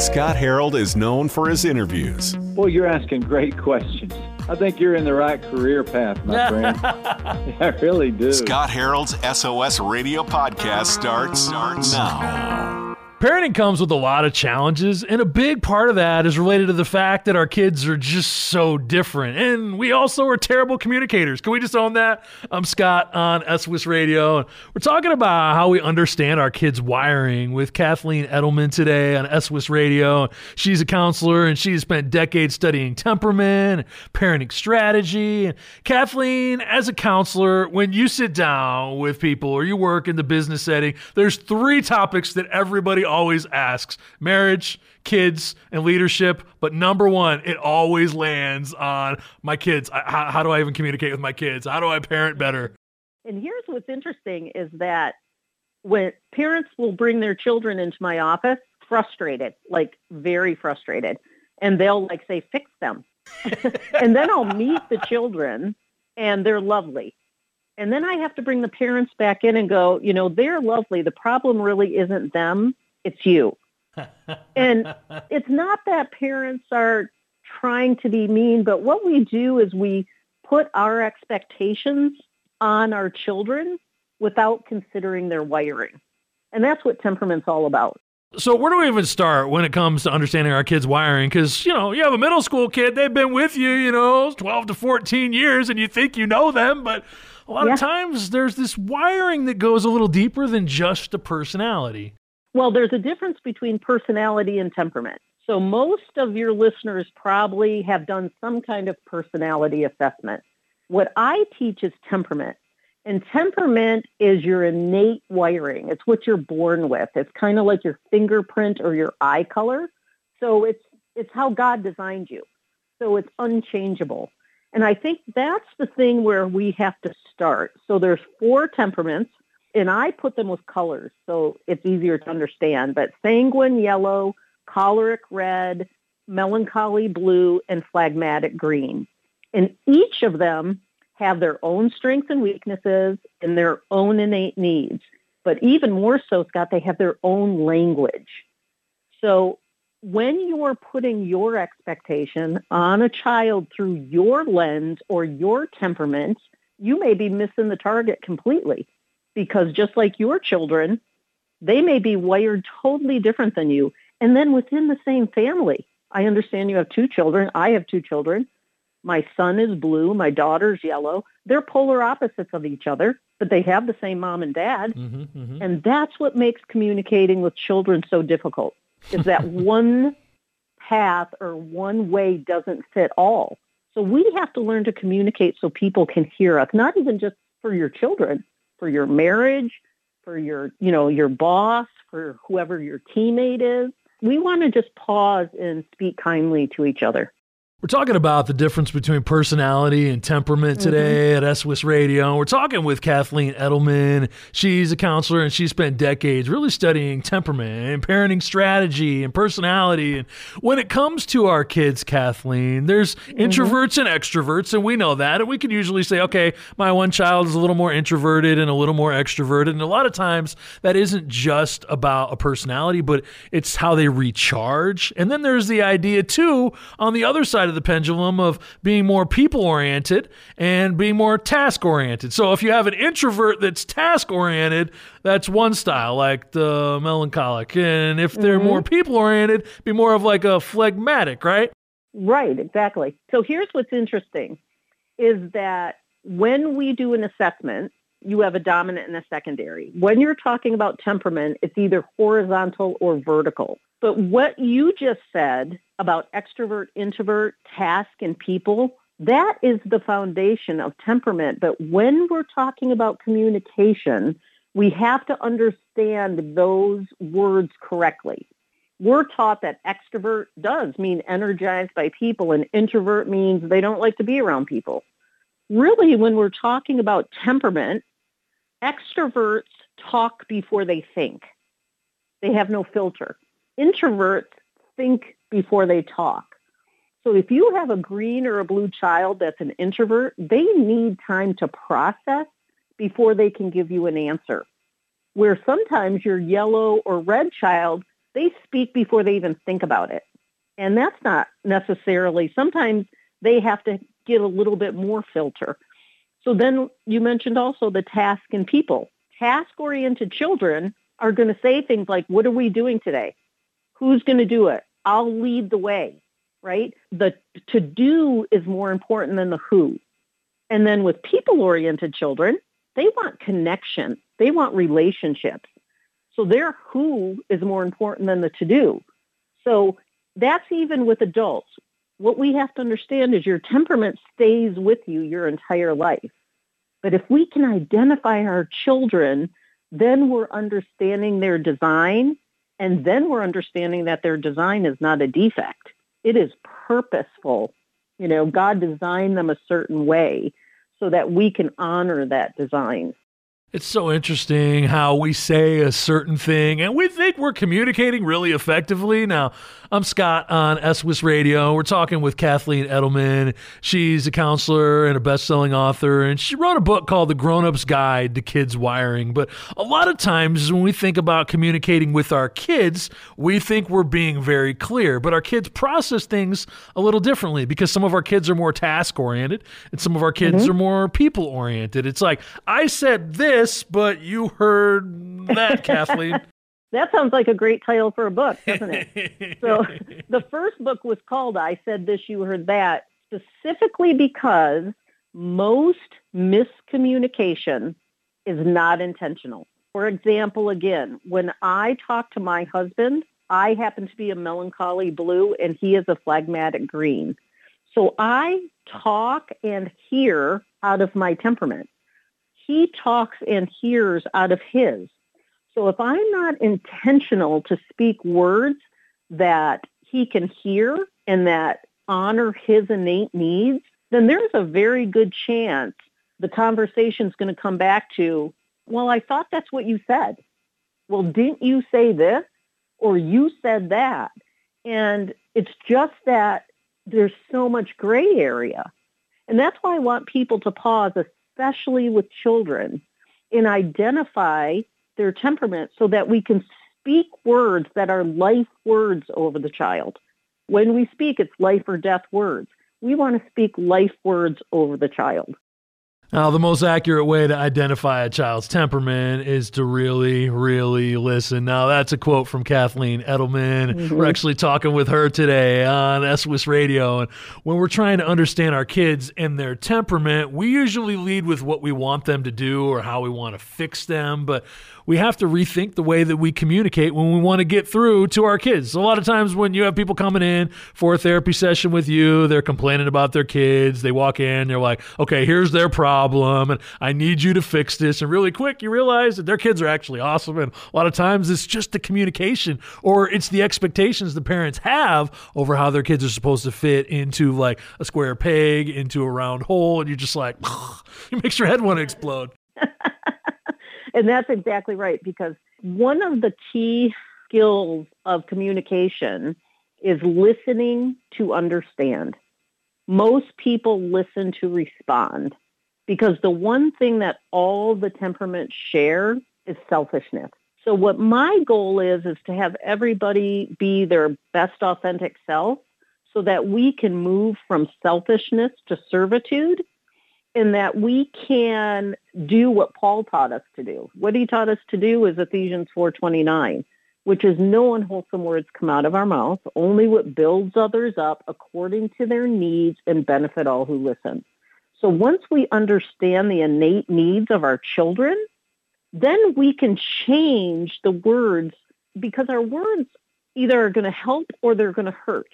Scott Harold is known for his interviews. Well, you're asking great questions. I think you're in the right career path, my friend. I really do. Scott Harold's SOS Radio podcast starts, starts now. Parenting comes with a lot of challenges, and a big part of that is related to the fact that our kids are just so different. And we also are terrible communicators. Can we just own that? I'm Scott on SOS Radio. We're talking about how we understand our kids' wiring with Kathleen Edelman today on SOS Radio. She's a counselor and she's spent decades studying temperament, parenting strategy. And Kathleen, as a counselor, when you sit down with people or you work in the business setting, there's three topics that everybody always asks marriage, kids, and leadership. But number one, it always lands on my kids. How, how do I even communicate with my kids? How do I parent better? And here's what's interesting is that when parents will bring their children into my office frustrated, like very frustrated, and they'll like say, fix them. and then I'll meet the children and they're lovely. And then I have to bring the parents back in and go, you know, they're lovely. The problem really isn't them it's you. and it's not that parents are trying to be mean, but what we do is we put our expectations on our children without considering their wiring. And that's what temperament's all about. So where do we even start when it comes to understanding our kids' wiring? Because you know you have a middle school kid; they've been with you, you know, twelve to fourteen years, and you think you know them, but a lot yeah. of times there's this wiring that goes a little deeper than just a personality. Well, there's a difference between personality and temperament. So most of your listeners probably have done some kind of personality assessment. What I teach is temperament. And temperament is your innate wiring. It's what you're born with. It's kind of like your fingerprint or your eye color. So it's it's how God designed you. So it's unchangeable. And I think that's the thing where we have to start. So there's four temperaments and I put them with colors so it's easier to understand. But sanguine yellow, choleric red, melancholy blue, and phlegmatic green. And each of them have their own strengths and weaknesses and their own innate needs. But even more so, Scott, they have their own language. So when you're putting your expectation on a child through your lens or your temperament, you may be missing the target completely because just like your children, they may be wired totally different than you. And then within the same family, I understand you have two children. I have two children. My son is blue. My daughter's yellow. They're polar opposites of each other, but they have the same mom and dad. Mm-hmm, mm-hmm. And that's what makes communicating with children so difficult is that one path or one way doesn't fit all. So we have to learn to communicate so people can hear us, not even just for your children, for your marriage, for your, you know, your boss, for whoever your teammate is. We want to just pause and speak kindly to each other. We're talking about the difference between personality and temperament today mm-hmm. at SOS Radio. We're talking with Kathleen Edelman. She's a counselor and she spent decades really studying temperament and parenting strategy and personality. And when it comes to our kids, Kathleen, there's mm-hmm. introverts and extroverts, and we know that. And we can usually say, okay, my one child is a little more introverted and a little more extroverted. And a lot of times that isn't just about a personality, but it's how they recharge. And then there's the idea, too, on the other side of the pendulum of being more people oriented and being more task oriented. So if you have an introvert that's task oriented, that's one style, like the melancholic. And if they're mm-hmm. more people oriented, be more of like a phlegmatic, right? Right, exactly. So here's what's interesting is that when we do an assessment, you have a dominant and a secondary. When you're talking about temperament, it's either horizontal or vertical. But what you just said about extrovert, introvert, task, and people, that is the foundation of temperament. But when we're talking about communication, we have to understand those words correctly. We're taught that extrovert does mean energized by people, and introvert means they don't like to be around people. Really, when we're talking about temperament, extroverts talk before they think, they have no filter. Introverts think before they talk. So if you have a green or a blue child that's an introvert, they need time to process before they can give you an answer. Where sometimes your yellow or red child they speak before they even think about it. And that's not necessarily, sometimes they have to get a little bit more filter. So then you mentioned also the task and people. Task oriented children are going to say things like, What are we doing today? Who's going to do it? I'll lead the way, right? The to do is more important than the who. And then with people oriented children, they want connection, they want relationships. So their who is more important than the to do. So that's even with adults. What we have to understand is your temperament stays with you your entire life. But if we can identify our children, then we're understanding their design, and then we're understanding that their design is not a defect. It is purposeful. You know, God designed them a certain way so that we can honor that design. It's so interesting how we say a certain thing and we think we're communicating really effectively. Now, I'm Scott on SOS Radio. We're talking with Kathleen Edelman. She's a counselor and a best-selling author, and she wrote a book called The Grown-Up's Guide to Kids Wiring. But a lot of times when we think about communicating with our kids, we think we're being very clear, but our kids process things a little differently because some of our kids are more task-oriented and some of our kids mm-hmm. are more people-oriented. It's like, I said this, but you heard that, Kathleen. That sounds like a great title for a book, doesn't it? so the first book was called I Said This, You Heard That, specifically because most miscommunication is not intentional. For example, again, when I talk to my husband, I happen to be a melancholy blue and he is a phlegmatic green. So I talk and hear out of my temperament. He talks and hears out of his. So if I'm not intentional to speak words that he can hear and that honor his innate needs, then there's a very good chance the conversation's going to come back to, well, I thought that's what you said. Well, didn't you say this? Or you said that. And it's just that there's so much gray area. And that's why I want people to pause, especially with children, and identify their temperament so that we can speak words that are life words over the child. When we speak, it's life or death words. We want to speak life words over the child. Now, the most accurate way to identify a child's temperament is to really, really listen. Now, that's a quote from Kathleen Edelman. Mm-hmm. We're actually talking with her today on SOS Radio. And when we're trying to understand our kids and their temperament, we usually lead with what we want them to do or how we want to fix them. But we have to rethink the way that we communicate when we want to get through to our kids. A lot of times when you have people coming in for a therapy session with you, they're complaining about their kids. They walk in, they're like, okay, here's their problem, and I need you to fix this. And really quick, you realize that their kids are actually awesome. And a lot of times it's just the communication or it's the expectations the parents have over how their kids are supposed to fit into like a square peg, into a round hole. And you're just like, it makes your head want to explode. And that's exactly right because one of the key skills of communication is listening to understand. Most people listen to respond because the one thing that all the temperaments share is selfishness. So what my goal is is to have everybody be their best authentic self so that we can move from selfishness to servitude in that we can do what Paul taught us to do. What he taught us to do is Ephesians 4:29, which is no unwholesome words come out of our mouth, only what builds others up according to their needs and benefit all who listen. So once we understand the innate needs of our children, then we can change the words because our words either are going to help or they're going to hurt.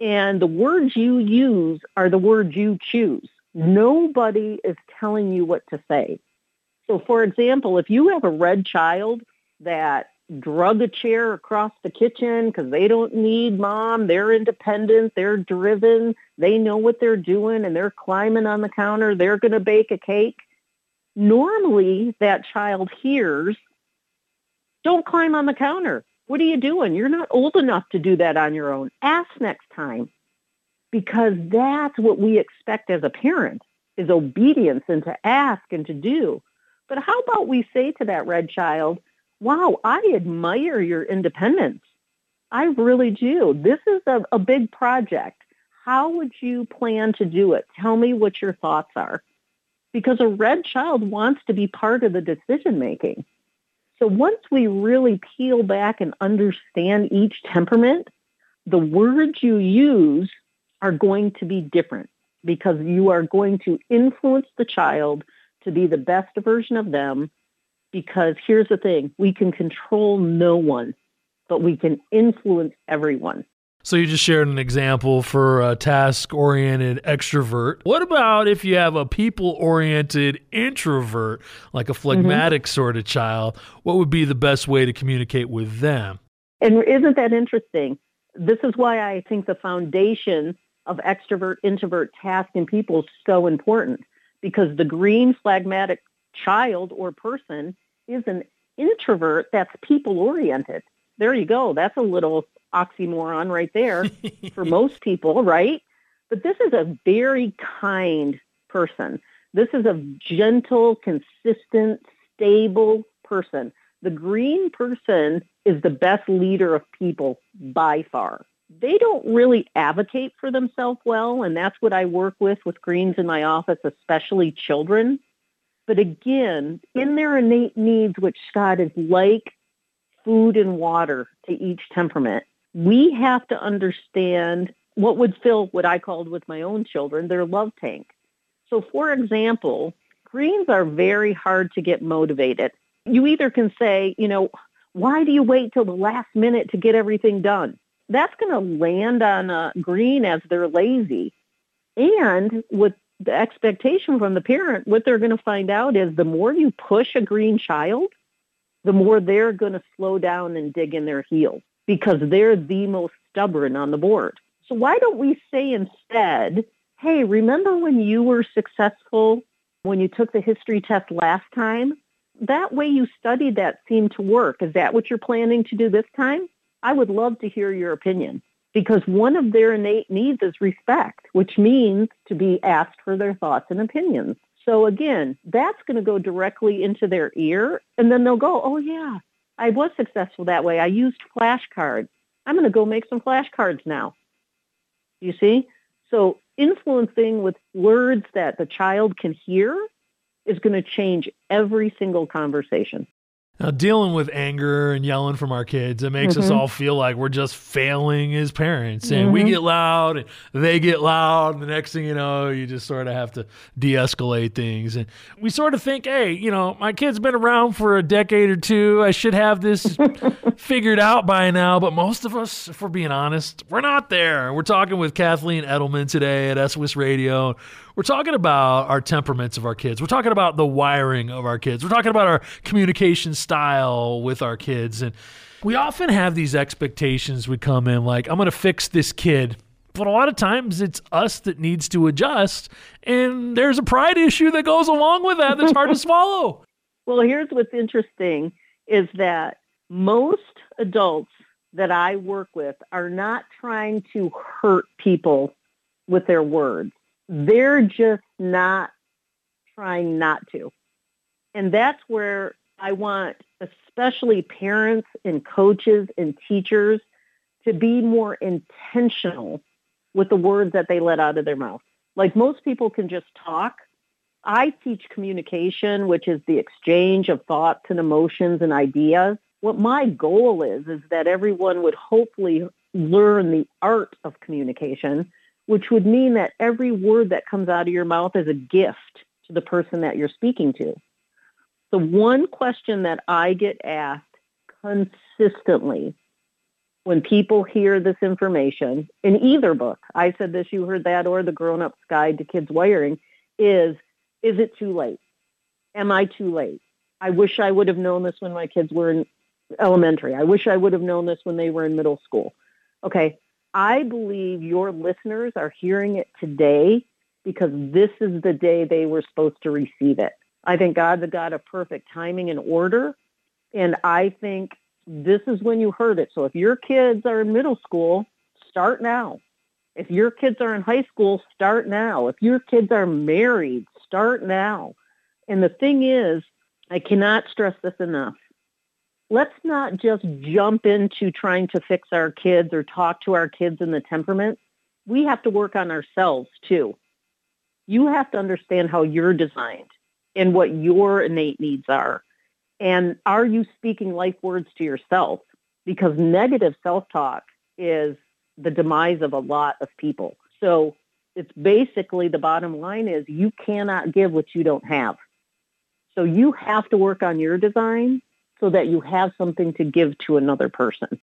And the words you use are the words you choose. Nobody is telling you what to say. So, for example, if you have a red child that drug a chair across the kitchen because they don't need mom, they're independent, they're driven, they know what they're doing, and they're climbing on the counter, they're going to bake a cake. Normally, that child hears, don't climb on the counter. What are you doing? You're not old enough to do that on your own. Ask next time because that's what we expect as a parent is obedience and to ask and to do. But how about we say to that red child, wow, I admire your independence. I really do. This is a, a big project. How would you plan to do it? Tell me what your thoughts are. Because a red child wants to be part of the decision making. So once we really peel back and understand each temperament, the words you use are going to be different because you are going to influence the child to be the best version of them. Because here's the thing we can control no one, but we can influence everyone. So you just shared an example for a task oriented extrovert. What about if you have a people oriented introvert, like a phlegmatic mm-hmm. sort of child? What would be the best way to communicate with them? And isn't that interesting? This is why I think the foundation of extrovert, introvert, task, and people is so important because the green phlegmatic child or person is an introvert that's people oriented. There you go. That's a little oxymoron right there for most people, right? But this is a very kind person. This is a gentle, consistent, stable person. The green person is the best leader of people by far. They don't really advocate for themselves well, and that's what I work with with greens in my office, especially children. But again, in their innate needs, which Scott is like food and water to each temperament, we have to understand what would fill what I called with my own children their love tank. So, for example, greens are very hard to get motivated. You either can say, you know, why do you wait till the last minute to get everything done? That's going to land on a green as they're lazy. And with the expectation from the parent, what they're going to find out is the more you push a green child, the more they're going to slow down and dig in their heels because they're the most stubborn on the board. So why don't we say instead, hey, remember when you were successful when you took the history test last time? That way you studied that seemed to work. Is that what you're planning to do this time? I would love to hear your opinion because one of their innate needs is respect, which means to be asked for their thoughts and opinions. So again, that's going to go directly into their ear and then they'll go, oh yeah, I was successful that way. I used flashcards. I'm going to go make some flashcards now. You see? So influencing with words that the child can hear is going to change every single conversation. Now, dealing with anger and yelling from our kids, it makes mm-hmm. us all feel like we're just failing as parents. And mm-hmm. we get loud and they get loud. And the next thing you know, you just sort of have to de escalate things. And we sort of think, hey, you know, my kid's been around for a decade or two. I should have this figured out by now. But most of us, if we're being honest, we're not there. We're talking with Kathleen Edelman today at SOS Radio. We're talking about our temperaments of our kids. We're talking about the wiring of our kids. We're talking about our communication style with our kids. And we often have these expectations we come in like, I'm going to fix this kid. But a lot of times it's us that needs to adjust. And there's a pride issue that goes along with that that's hard to swallow. Well, here's what's interesting is that most adults that I work with are not trying to hurt people with their words. They're just not trying not to. And that's where I want especially parents and coaches and teachers to be more intentional with the words that they let out of their mouth. Like most people can just talk. I teach communication, which is the exchange of thoughts and emotions and ideas. What my goal is, is that everyone would hopefully learn the art of communication which would mean that every word that comes out of your mouth is a gift to the person that you're speaking to. The one question that I get asked consistently when people hear this information in either book, I said this, you heard that, or the grown up's guide to kids wiring, is is it too late? Am I too late? I wish I would have known this when my kids were in elementary. I wish I would have known this when they were in middle school. Okay, I believe your listeners are hearing it today because this is the day they were supposed to receive it. I think God's a God of perfect timing and order. And I think this is when you heard it. So if your kids are in middle school, start now. If your kids are in high school, start now. If your kids are married, start now. And the thing is, I cannot stress this enough. Let's not just jump into trying to fix our kids or talk to our kids in the temperament. We have to work on ourselves too. You have to understand how you're designed and what your innate needs are. And are you speaking life words to yourself? Because negative self talk is the demise of a lot of people. So it's basically the bottom line is you cannot give what you don't have. So you have to work on your design so that you have something to give to another person.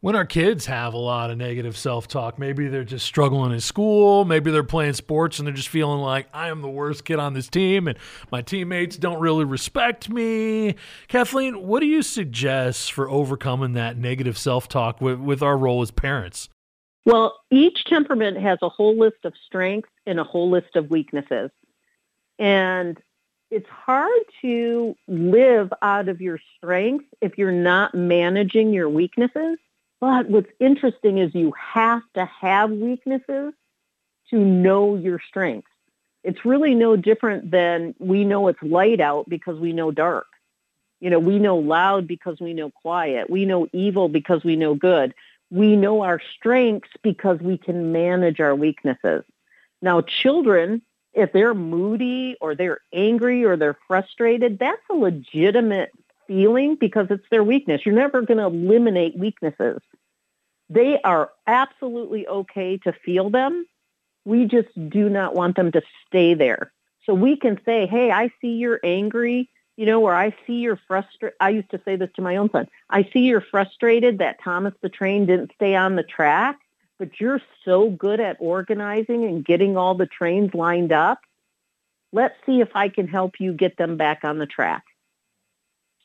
When our kids have a lot of negative self talk, maybe they're just struggling in school, maybe they're playing sports and they're just feeling like I am the worst kid on this team and my teammates don't really respect me. Kathleen, what do you suggest for overcoming that negative self talk with, with our role as parents? Well, each temperament has a whole list of strengths and a whole list of weaknesses. And it's hard to live out of your strengths if you're not managing your weaknesses. But what's interesting is you have to have weaknesses to know your strengths. It's really no different than we know it's light out because we know dark. You know, we know loud because we know quiet. We know evil because we know good. We know our strengths because we can manage our weaknesses. Now, children if they're moody or they're angry or they're frustrated, that's a legitimate feeling because it's their weakness. You're never going to eliminate weaknesses. They are absolutely okay to feel them. We just do not want them to stay there. So we can say, hey, I see you're angry, you know, or I see you're frustrated. I used to say this to my own son. I see you're frustrated that Thomas the train didn't stay on the track but you're so good at organizing and getting all the trains lined up. Let's see if I can help you get them back on the track.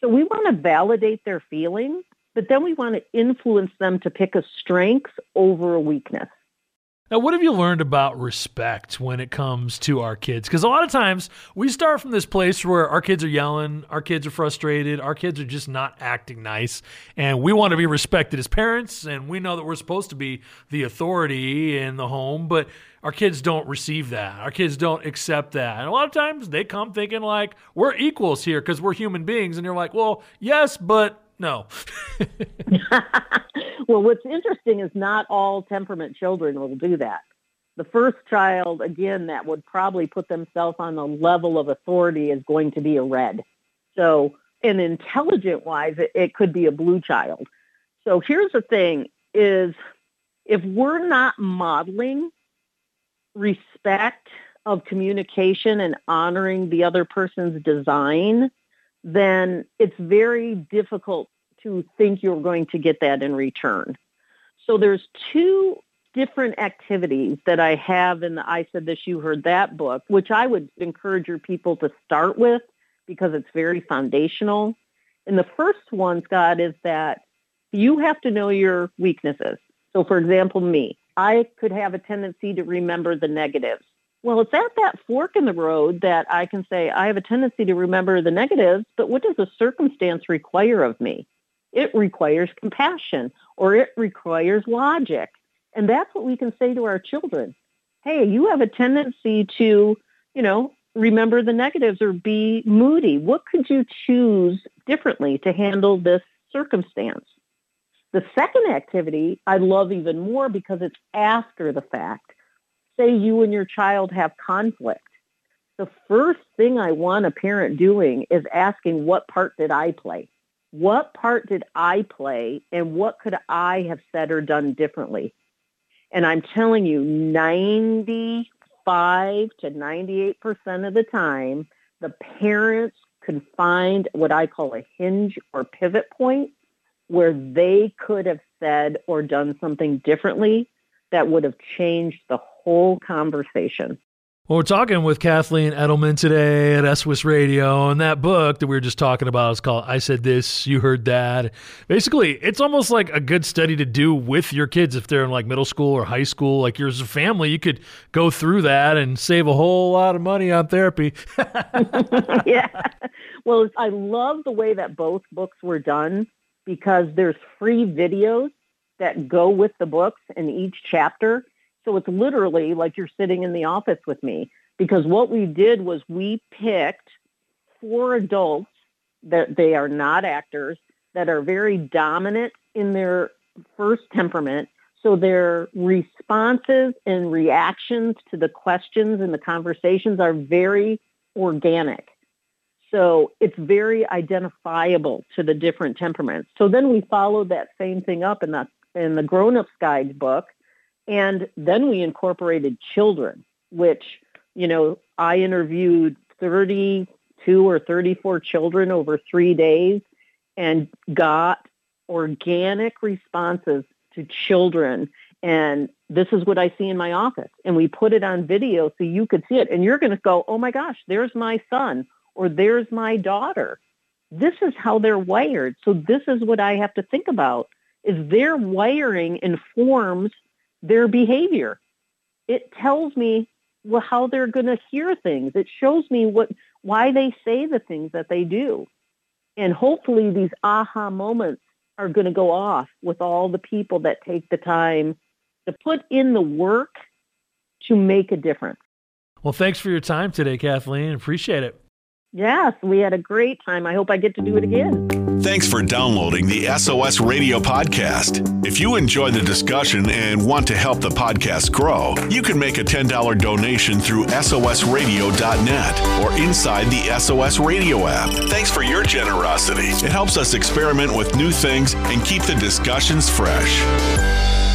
So we want to validate their feelings, but then we want to influence them to pick a strength over a weakness. Now, what have you learned about respect when it comes to our kids? Because a lot of times we start from this place where our kids are yelling, our kids are frustrated, our kids are just not acting nice, and we want to be respected as parents, and we know that we're supposed to be the authority in the home, but our kids don't receive that. Our kids don't accept that. And a lot of times they come thinking like, we're equals here because we're human beings. And you're like, well, yes, but no. well, what's interesting is not all temperament children will do that. The first child, again, that would probably put themselves on the level of authority is going to be a red. So, and intelligent wise, it, it could be a blue child. So here's the thing is if we're not modeling respect of communication and honoring the other person's design, then it's very difficult to think you're going to get that in return. So there's two different activities that I have in the I Said This, You Heard That book, which I would encourage your people to start with because it's very foundational. And the first one, Scott, is that you have to know your weaknesses. So, for example, me, I could have a tendency to remember the negatives. Well, it's at that fork in the road that I can say, I have a tendency to remember the negatives, but what does the circumstance require of me? It requires compassion or it requires logic. And that's what we can say to our children. Hey, you have a tendency to, you know, remember the negatives or be moody. What could you choose differently to handle this circumstance? The second activity I love even more because it's after the fact say you and your child have conflict, the first thing I want a parent doing is asking, what part did I play? What part did I play and what could I have said or done differently? And I'm telling you, 95 to 98% of the time, the parents could find what I call a hinge or pivot point where they could have said or done something differently that would have changed the whole conversation. Well, we're talking with Kathleen Edelman today at SOS Radio, and that book that we were just talking about is called I Said This, You Heard That. Basically, it's almost like a good study to do with your kids if they're in like middle school or high school. Like you're as a family, you could go through that and save a whole lot of money on therapy. yeah. Well, I love the way that both books were done because there's free videos that go with the books in each chapter so it's literally like you're sitting in the office with me because what we did was we picked four adults that they are not actors that are very dominant in their first temperament. So their responses and reactions to the questions and the conversations are very organic. So it's very identifiable to the different temperaments. So then we followed that same thing up in the in the grown ups guide book, and then we incorporated children, which you know I interviewed 32 or 34 children over three days, and got organic responses to children. And this is what I see in my office. And we put it on video so you could see it. And you're going to go, oh my gosh, there's my son or there's my daughter. This is how they're wired. So this is what I have to think about is their wiring informs their behavior. It tells me how they're going to hear things. It shows me what why they say the things that they do. And hopefully these aha moments are going to go off with all the people that take the time to put in the work to make a difference. Well, thanks for your time today, Kathleen. Appreciate it. Yes, we had a great time. I hope I get to do it again. Thanks for downloading the SOS Radio Podcast. If you enjoy the discussion and want to help the podcast grow, you can make a $10 donation through SOSradio.net or inside the SOS Radio app. Thanks for your generosity. It helps us experiment with new things and keep the discussions fresh.